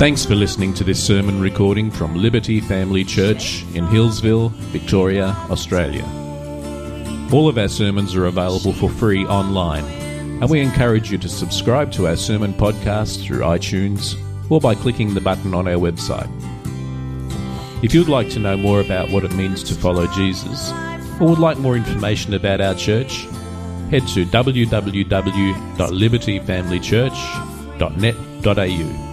Thanks for listening to this sermon recording from Liberty Family Church in Healesville, Victoria, Australia. All of our sermons are available for free online, and we encourage you to subscribe to our sermon podcast through iTunes or by clicking the button on our website. If you'd like to know more about what it means to follow Jesus, or would like more information about our church, head to www.libertyfamilychurch.net.au.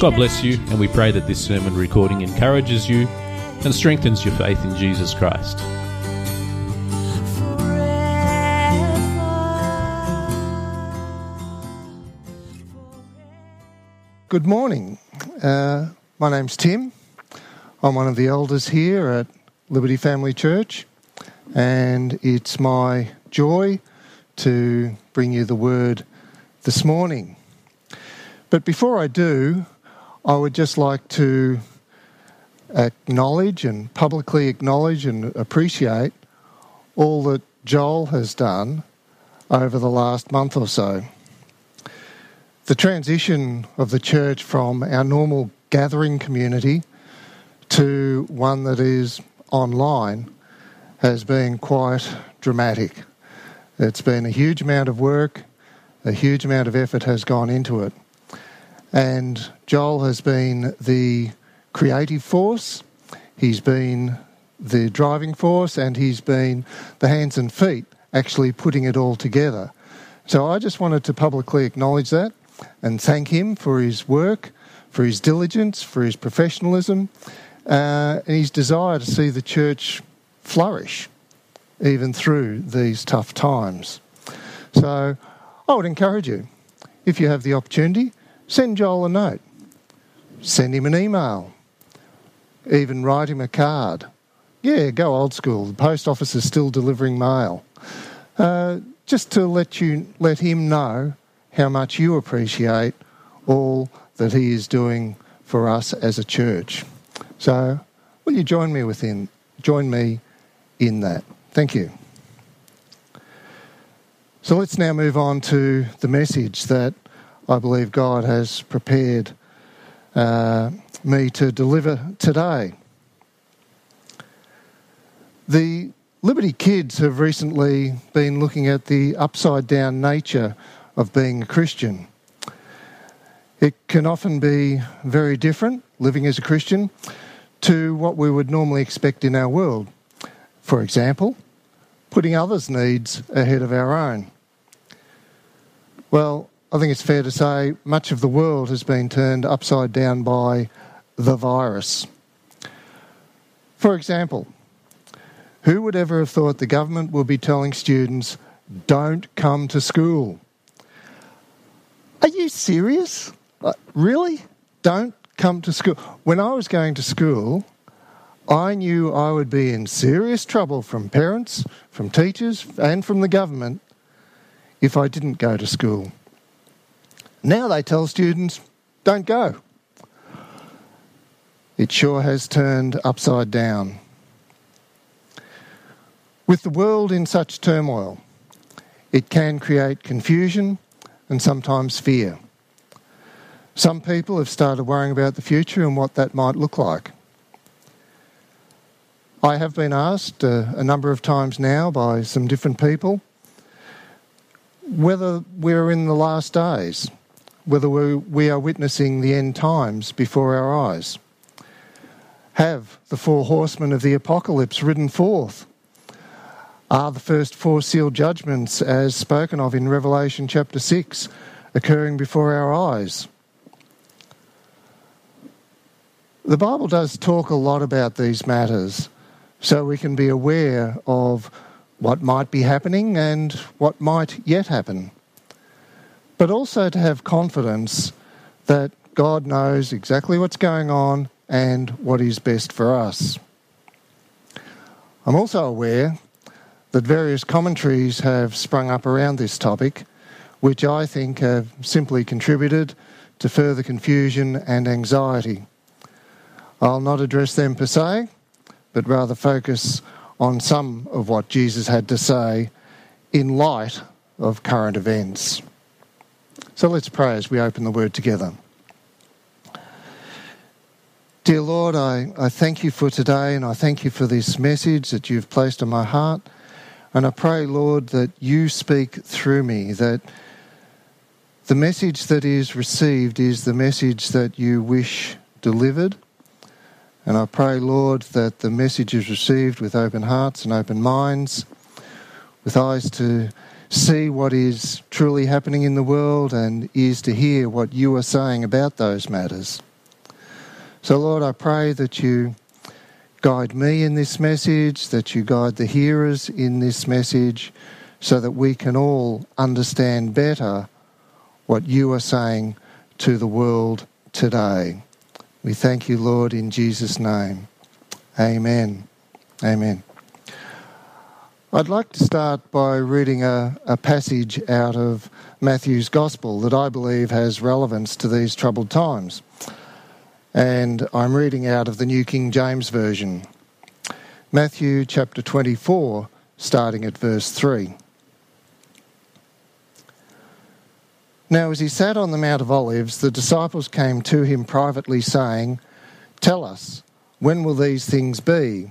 God bless you, and we pray that this sermon recording encourages you and strengthens your faith in Jesus Christ. Good morning. Uh, my name's Tim. I'm one of the elders here at Liberty Family Church, and it's my joy to bring you the word this morning. But before I do, I would just like to acknowledge and publicly acknowledge and appreciate all that Joel has done over the last month or so. The transition of the church from our normal gathering community to one that is online has been quite dramatic. It's been a huge amount of work, a huge amount of effort has gone into it. And Joel has been the creative force, he's been the driving force, and he's been the hands and feet actually putting it all together. So I just wanted to publicly acknowledge that and thank him for his work, for his diligence, for his professionalism, uh, and his desire to see the church flourish even through these tough times. So I would encourage you, if you have the opportunity, Send Joel a note. Send him an email. Even write him a card. Yeah, go old school. The post office is still delivering mail. Uh, just to let you let him know how much you appreciate all that he is doing for us as a church. So, will you join me within join me in that? Thank you. So let's now move on to the message that I believe God has prepared uh, me to deliver today. The Liberty kids have recently been looking at the upside down nature of being a Christian. It can often be very different, living as a Christian, to what we would normally expect in our world. For example, putting others' needs ahead of our own. Well, I think it's fair to say much of the world has been turned upside down by the virus. For example, who would ever have thought the government would be telling students, don't come to school? Are you serious? Uh, really? Don't come to school. When I was going to school, I knew I would be in serious trouble from parents, from teachers, and from the government if I didn't go to school. Now they tell students, don't go. It sure has turned upside down. With the world in such turmoil, it can create confusion and sometimes fear. Some people have started worrying about the future and what that might look like. I have been asked uh, a number of times now by some different people whether we're in the last days whether we are witnessing the end times before our eyes. Have the four horsemen of the apocalypse ridden forth? Are the first four sealed judgments, as spoken of in Revelation chapter 6, occurring before our eyes? The Bible does talk a lot about these matters so we can be aware of what might be happening and what might yet happen but also to have confidence that God knows exactly what's going on and what is best for us. I'm also aware that various commentaries have sprung up around this topic, which I think have simply contributed to further confusion and anxiety. I'll not address them per se, but rather focus on some of what Jesus had to say in light of current events. So let's pray as we open the word together. Dear Lord, I, I thank you for today and I thank you for this message that you've placed on my heart. And I pray, Lord, that you speak through me, that the message that is received is the message that you wish delivered. And I pray, Lord, that the message is received with open hearts and open minds, with eyes to see what is truly happening in the world and ears to hear what you are saying about those matters. So, Lord, I pray that you guide me in this message, that you guide the hearers in this message, so that we can all understand better what you are saying to the world today. We thank you, Lord, in Jesus' name. Amen. Amen. I'd like to start by reading a, a, passage out of Matthew's Gospel that I believe has relevance to these troubled times. And I'm reading out of the New King James Version. Matthew chapter 24, starting at verse 3. Now, as he sat on the Mount of Olives, the disciples came to him privately, saying, Tell us, when will these things be?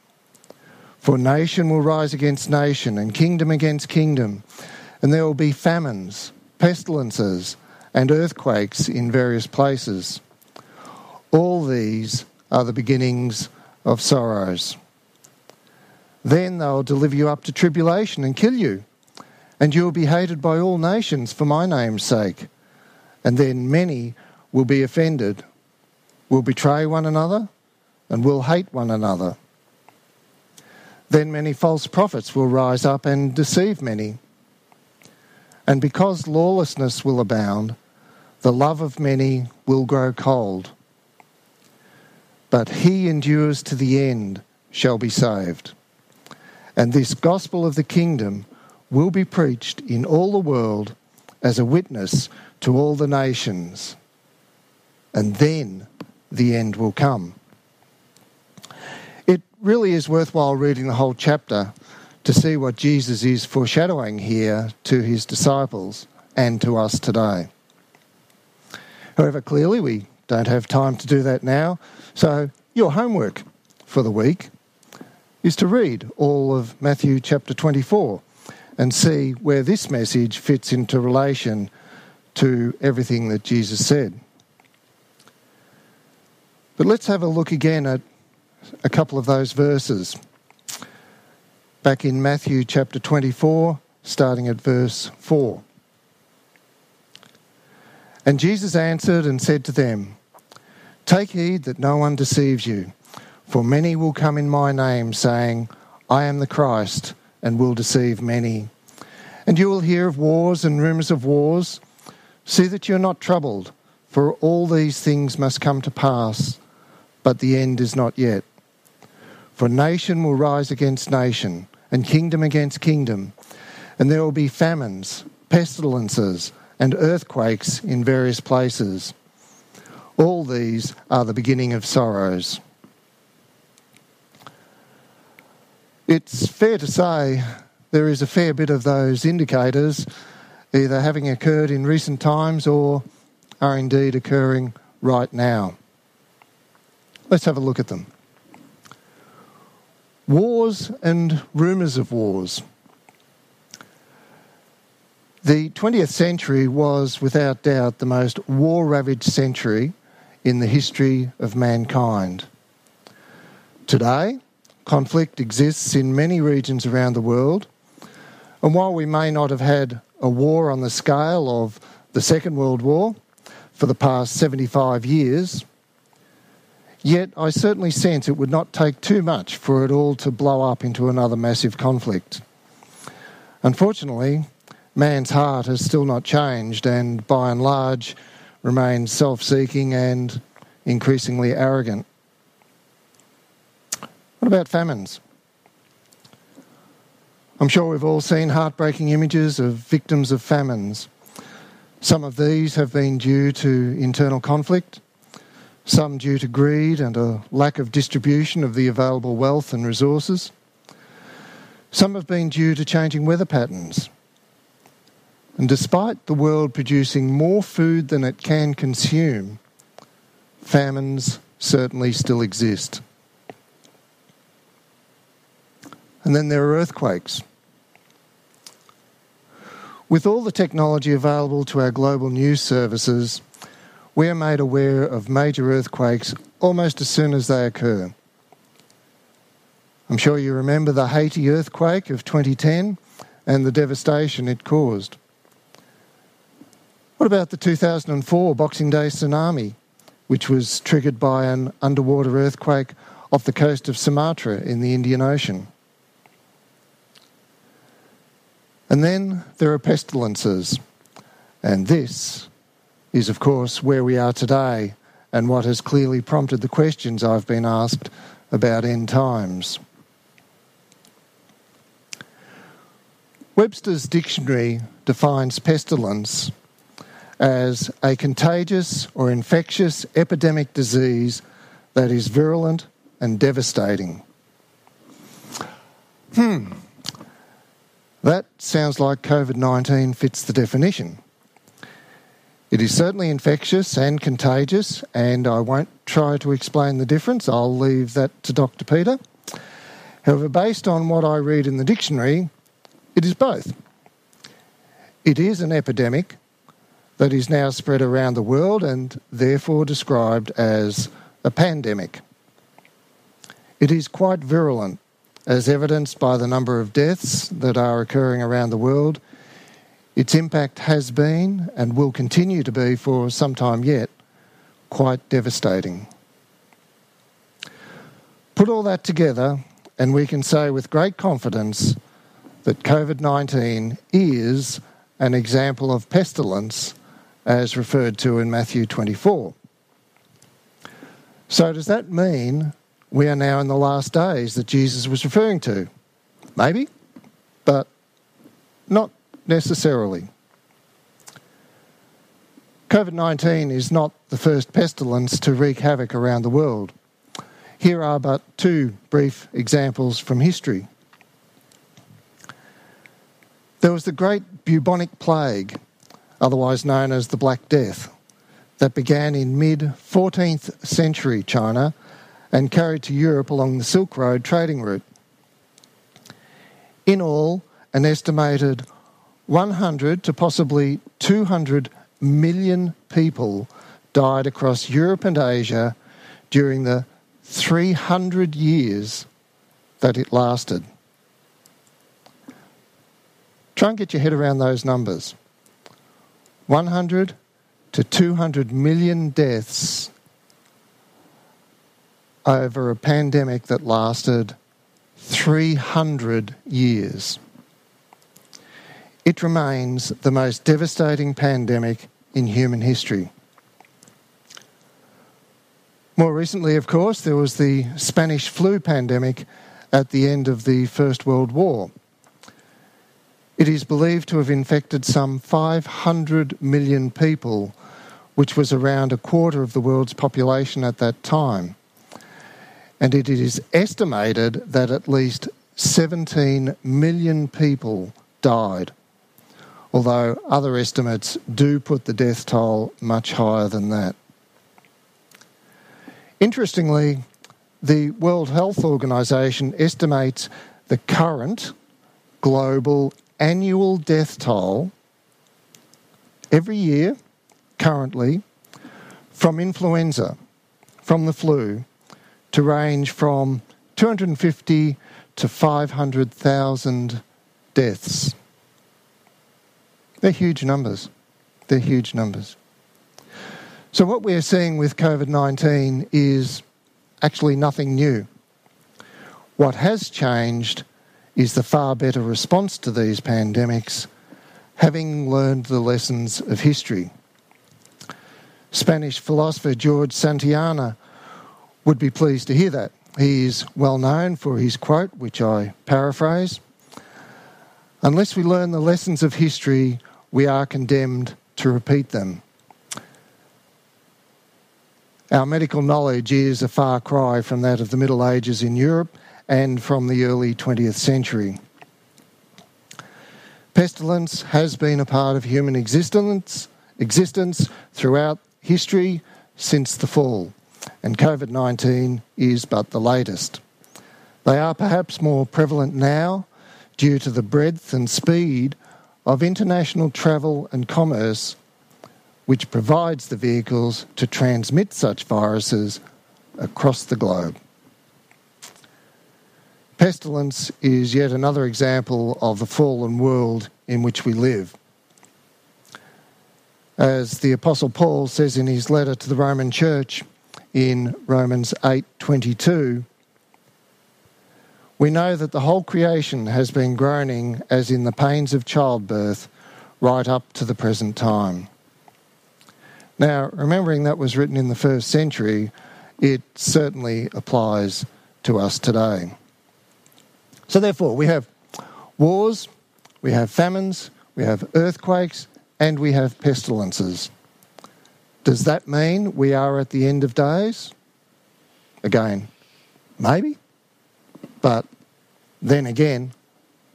For nation will rise against nation, and kingdom against kingdom, and there will be famines, pestilences, and earthquakes in various places. All these are the beginnings of sorrows. Then they'll deliver you up to tribulation and kill you, and you will be hated by all nations for my name's sake and then many will be offended, will betray one another, and will hate one another. Then many false prophets will rise up and deceive many. And because lawlessness will abound, the love of many will grow cold. But he endures to the end shall be saved. And this gospel of the kingdom will be preached in all the world as a witness to all the nations, and then the end will come. Really is worthwhile reading the whole chapter to see what Jesus is foreshadowing here to his disciples and to us today. However, clearly we don't have time to do that now, so your homework for the week is to read all of Matthew chapter 24 and see where this message fits into relation to everything that Jesus said. But let's have a look again at a couple of those verses. Back in Matthew chapter 24, starting at verse 4. And Jesus answered and said to them, Take heed that no one deceives you, for many will come in my name, saying, I am the Christ, and will deceive many. And you will hear of wars and rumours of wars. See that you're not troubled, for all these things must come to pass, but the end is not yet. For nation will rise against nation, and kingdom against kingdom, and there will be famines, pestilences, and earthquakes in various places. All these are the beginning of sorrows. It's fair to say there is a fair bit of those indicators either having occurred in recent times or are indeed occurring right now. Let's have a look at them. Wars and rumours of wars. The 20th century was without doubt the most war ravaged century in the history of mankind. Today, conflict exists in many regions around the world, and while we may not have had a war on the scale of the Second World War for the past 75 years, yet I certainly sense it would not take too much for it all to blow up into another massive conflict. Unfortunately, man's heart has still not changed and by and large remains self seeking and increasingly arrogant. What about famines? I'm sure we've all seen heartbreaking images of victims of famines. Some of these have been due to internal conflict, some due to greed and a lack of distribution of the available wealth and resources. Some have been due to changing weather patterns. And despite the world producing more food than it can consume, famines certainly still exist. And then there are earthquakes. With all the technology available to our global news services, we are made aware of major earthquakes almost as soon as they occur. I'm sure you remember the Haiti earthquake of 2010 and the devastation it caused. What about the 2004 Boxing Day tsunami, which was triggered by an underwater earthquake off the coast of Sumatra in the Indian Ocean? And then there are pestilences. And this is, of course, where we are today and what has clearly prompted the questions I've been asked about end times. Webster's dictionary defines pestilence as a contagious or infectious epidemic disease that is virulent and devastating. Hmm, that sounds like COVID 19 fits the definition. It is certainly infectious and contagious, and I won't try to explain the difference. I'll leave that to Dr. Peter. However, based on what I read in the dictionary, it is both. It is an epidemic that is now spread around the world and therefore described as a pandemic. It is quite virulent as evidenced by the number of deaths that are occurring around the world. Its impact has been and will continue to be for some time yet quite devastating. Put all that together, and we can say with great confidence that COVID 19 is an example of pestilence as referred to in Matthew 24. So, does that mean we are now in the last days that Jesus was referring to. Maybe, but not necessarily. COVID 19 is not the first pestilence to wreak havoc around the world. Here are but two brief examples from history. There was the great bubonic plague, otherwise known as the Black Death, that began in mid 14th century China and carried to Europe along the Silk Road trading route. In all, an estimated 100 to possibly 200 million people died across Europe and Asia during the 300 years that it lasted. Try and get your head around those numbers. 100 to 200 million deaths over a pandemic that lasted 300 years. It remains the most devastating pandemic in human history. More recently, of course, there was the Spanish flu pandemic at the end of the First World War. It is believed to have infected some 500 million people, which was around a quarter of the world's population at that time and it is estimated that at least 17 million people died, although other estimates do put the death toll much higher than that. Interestingly, the World Health Organization estimates the current global annual death toll every year, currently, from influenza, from the flu, to range from 250 to 500,000 deaths. They're huge numbers. They're huge numbers. So, what we're seeing with COVID 19 is actually nothing new. What has changed is the far better response to these pandemics, having learned the lessons of history. Spanish philosopher George Santayana would be pleased to hear that. he is well known for his quote, which I paraphrase Unless we learn the lessons of history, we are condemned to repeat them. Our medical knowledge is a far cry from that of the Middle Ages in Europe and from the early 20th century. Pestilence has been a part of human existence, existence throughout history since the fall, and COVID 19 is but the latest. They are perhaps more prevalent now due to the breadth and speed of international travel and commerce, which provides the vehicles to transmit such viruses across the globe. Pestilence is yet another example of the fallen world in which we live. As the apostle Paul says in his letter to the Roman church in Romans 8:22, we know that the whole creation has been groaning as in the pains of childbirth right up to the present time. Now, remembering that was written in the first century, it certainly applies to us today. So, therefore, we have wars, we have famines, we have earthquakes, and we have pestilences. Does that mean we are at the end of days? Again, maybe. But then again,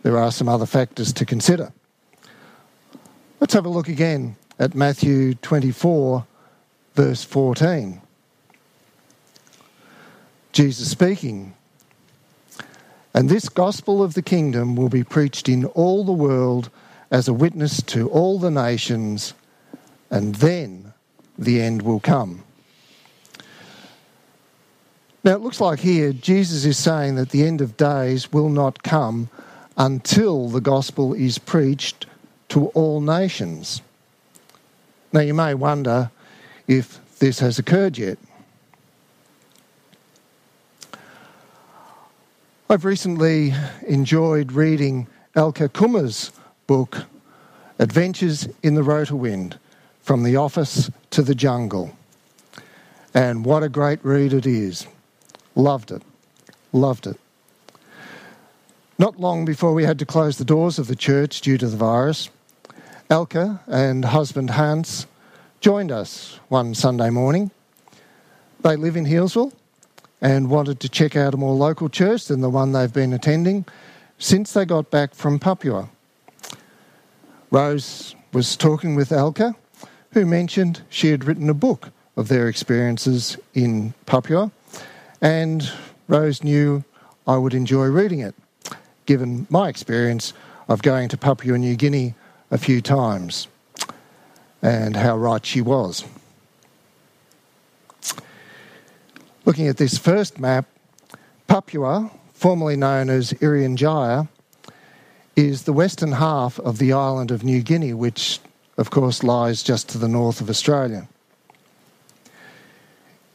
there are some other factors to consider. Let's have a look again at Matthew 24, verse 14. Jesus speaking, and this gospel of the kingdom will be preached in all the world as a witness to all the nations, and then the end will come. Now, it looks like here Jesus is saying that the end of days will not come until the gospel is preached to all nations. Now, you may wonder if this has occurred yet. I've recently enjoyed reading Elke Kummer's book, Adventures in the Rotorwind From the Office to the Jungle. And what a great read it is. Loved it. Loved it. Not long before we had to close the doors of the church due to the virus, Elke and husband Hans joined us one Sunday morning. They live in Healesville and wanted to check out a more local church than the one they've been attending since they got back from Papua. Rose was talking with Elke, who mentioned she had written a book of their experiences in Papua and Rose knew I would enjoy reading it, given my experience of going to Papua New Guinea a few times, and how right she was. Looking at this first map, Papua, formerly known as Irian Jaya, is the western half of the island of New Guinea, which, of course, lies just to the north of Australia.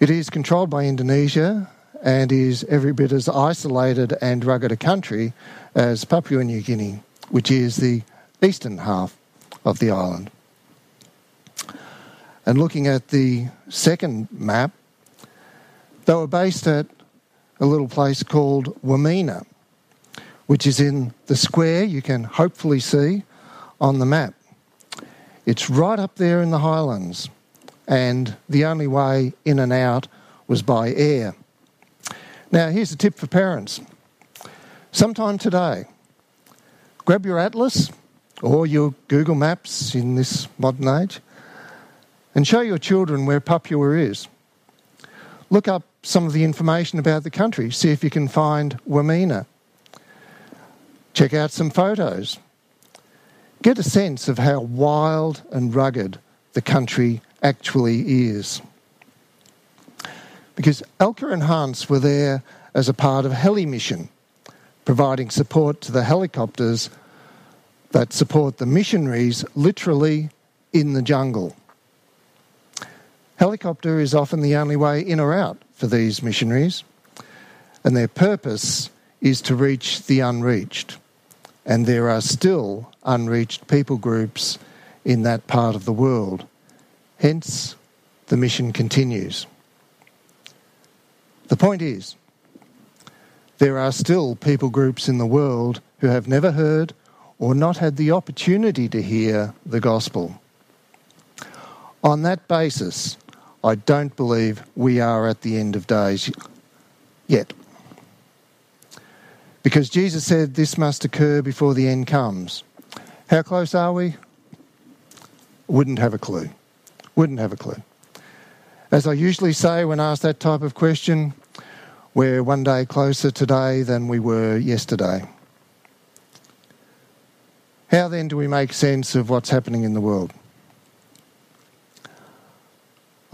It is controlled by Indonesia and is every bit as isolated and rugged a country as Papua New Guinea, which is the eastern half of the island. And looking at the second map, they were based at a little place called Wamena, which is in the square you can hopefully see on the map. It's right up there in the highlands and the only way in and out was by air. Now, here's a tip for parents. Sometime today, grab your atlas or your Google Maps in this modern age and show your children where Papua is. Look up some of the information about the country, see if you can find Wamena. Check out some photos. Get a sense of how wild and rugged the country actually is. Because Elke and Hans were there as a part of Heli Mission, providing support to the helicopters that support the missionaries literally in the jungle. Helicopter is often the only way in or out for these missionaries, and their purpose is to reach the unreached. And there are still unreached people groups in that part of the world. Hence, the mission continues. The point is, there are still people groups in the world who have never heard or not had the opportunity to hear the gospel. On that basis, I don't believe we are at the end of days yet. Because Jesus said this must occur before the end comes. How close are we? Wouldn't have a clue. Wouldn't have a clue. As I usually say when asked that type of question, we're one day closer today than we were yesterday. How then do we make sense of what's happening in the world?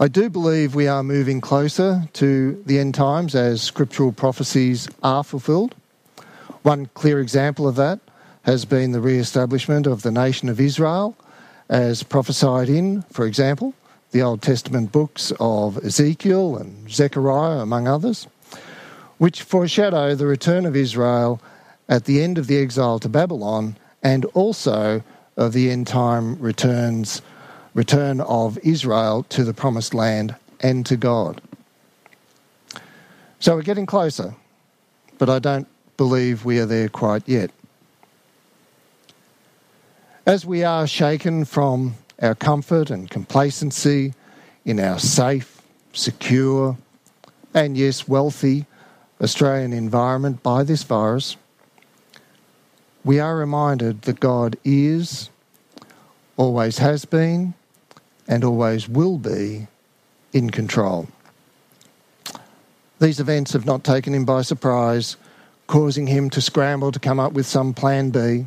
I do believe we are moving closer to the end times as scriptural prophecies are fulfilled. One clear example of that has been the re establishment of the nation of Israel, as prophesied in, for example, the Old Testament books of Ezekiel and Zechariah, among others, which foreshadow the return of Israel at the end of the exile to Babylon and also of the end time returns return of Israel to the promised land and to God. So we're getting closer, but I don't believe we are there quite yet. As we are shaken from our comfort and complacency in our safe, secure, and yes, wealthy Australian environment by this virus, we are reminded that God is, always has been, and always will be in control. These events have not taken him by surprise, causing him to scramble to come up with some plan B.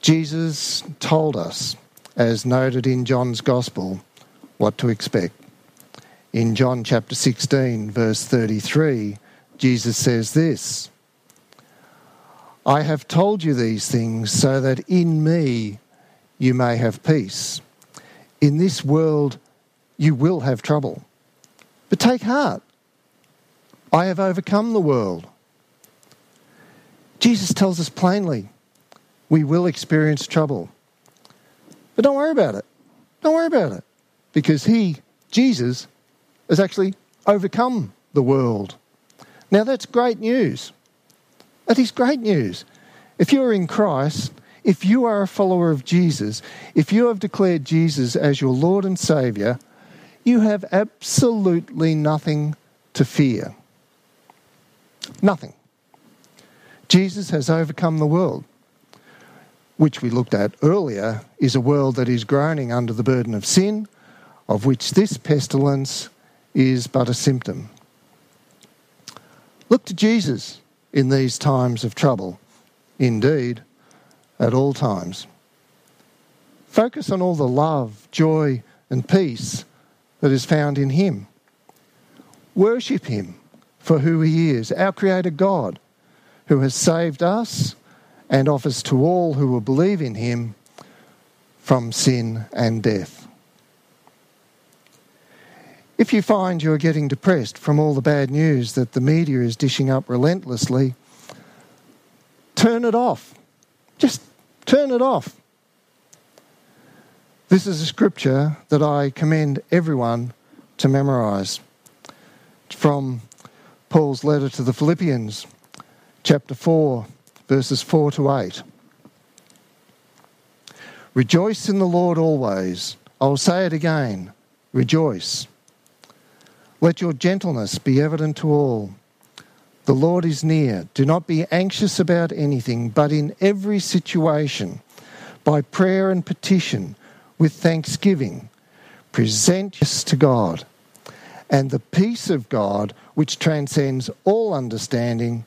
Jesus told us, as noted in John's Gospel, what to expect. In John chapter 16, verse 33, Jesus says this I have told you these things so that in me you may have peace. In this world, you will have trouble. But take heart. I have overcome the world. Jesus tells us plainly we will experience trouble. But don't worry about it. Don't worry about it. Because He, Jesus, has actually overcome the world. Now that's great news. That is great news. If you're in Christ, if you are a follower of Jesus, if you have declared Jesus as your Lord and Saviour, you have absolutely nothing to fear. Nothing. Jesus has overcome the world, which we looked at earlier, is a world that is groaning under the burden of sin, of which this pestilence is but a symptom. Look to Jesus in these times of trouble. Indeed, at all times. Focus on all the love, joy, and peace that is found in Him. Worship Him for who He is, our Creator God, who has saved us and offers to all who will believe in Him from sin and death. If you find you are getting depressed from all the bad news that the media is dishing up relentlessly, turn it off. Just Turn it off. This is a scripture that I commend everyone to memorize. from Paul's letter to the Philippians, chapter 4, verses 4 to 8. Rejoice in the Lord always. I'll say it again rejoice. Let your gentleness be evident to all. The Lord is near. Do not be anxious about anything, but in every situation, by prayer and petition, with thanksgiving, present us to God. And the peace of God, which transcends all understanding,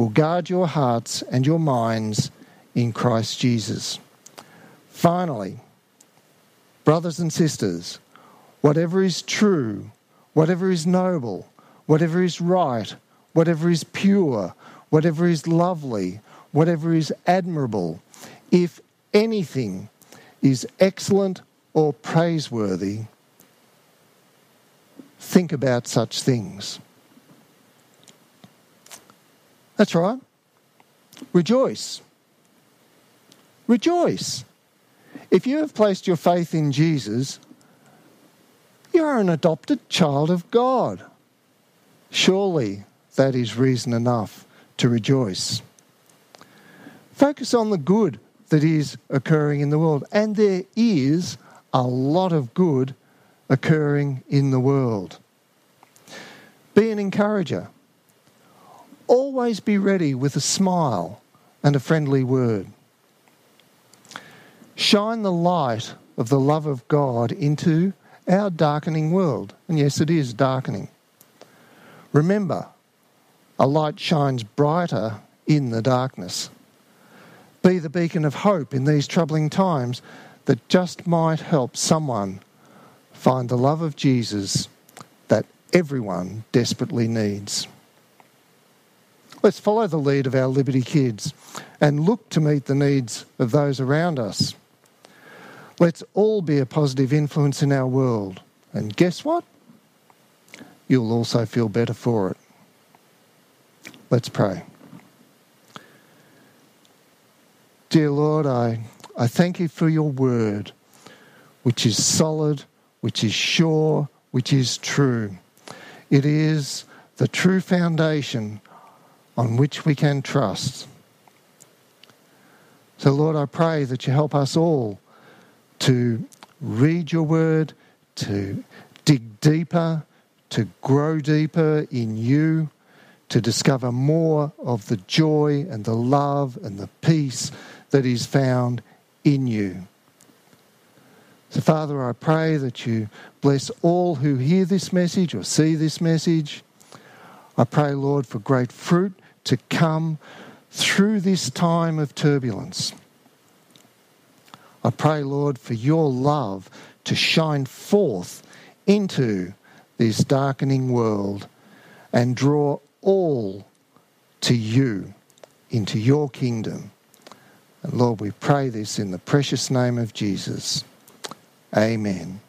will guard your hearts and your minds in Christ Jesus. Finally, brothers and sisters, whatever is true, whatever is noble, whatever is right, whatever is pure, whatever is lovely, whatever is admirable, if anything is excellent or praiseworthy, think about such things. That's right. Rejoice. Rejoice. If you have placed your faith in Jesus, you are an adopted child of God. Surely that is reason enough to rejoice. Focus on the good that is occurring in the world, and there is a lot of good occurring in the world. Be an encourager. Always be ready with a smile and a friendly word. Shine the light of the love of God into our darkening world. And yes, it is darkening. Remember, a light shines brighter in the darkness. Be the beacon of hope in these troubling times that just might help someone find the love of Jesus that everyone desperately needs. Let's follow the lead of our Liberty kids and look to meet the needs of those around us. Let's all be a positive influence in our world. And guess what? You'll also feel better for it. Let's pray. Dear Lord, I, I thank you for your word, which is solid, which is sure, which is true. It is the true foundation on which we can trust. So, Lord, I pray that you help us all to read your word, to dig deeper, to grow deeper in you, to discover more of the joy and the love and the peace that is found in you. So, Father, I pray that you bless all who hear this message or see this message. I pray, Lord, for great fruit to come through this time of turbulence. I pray, Lord, for your love to shine forth into this darkening world and draw all to you, into your kingdom. And Lord, we pray this in the precious name of Jesus. Amen.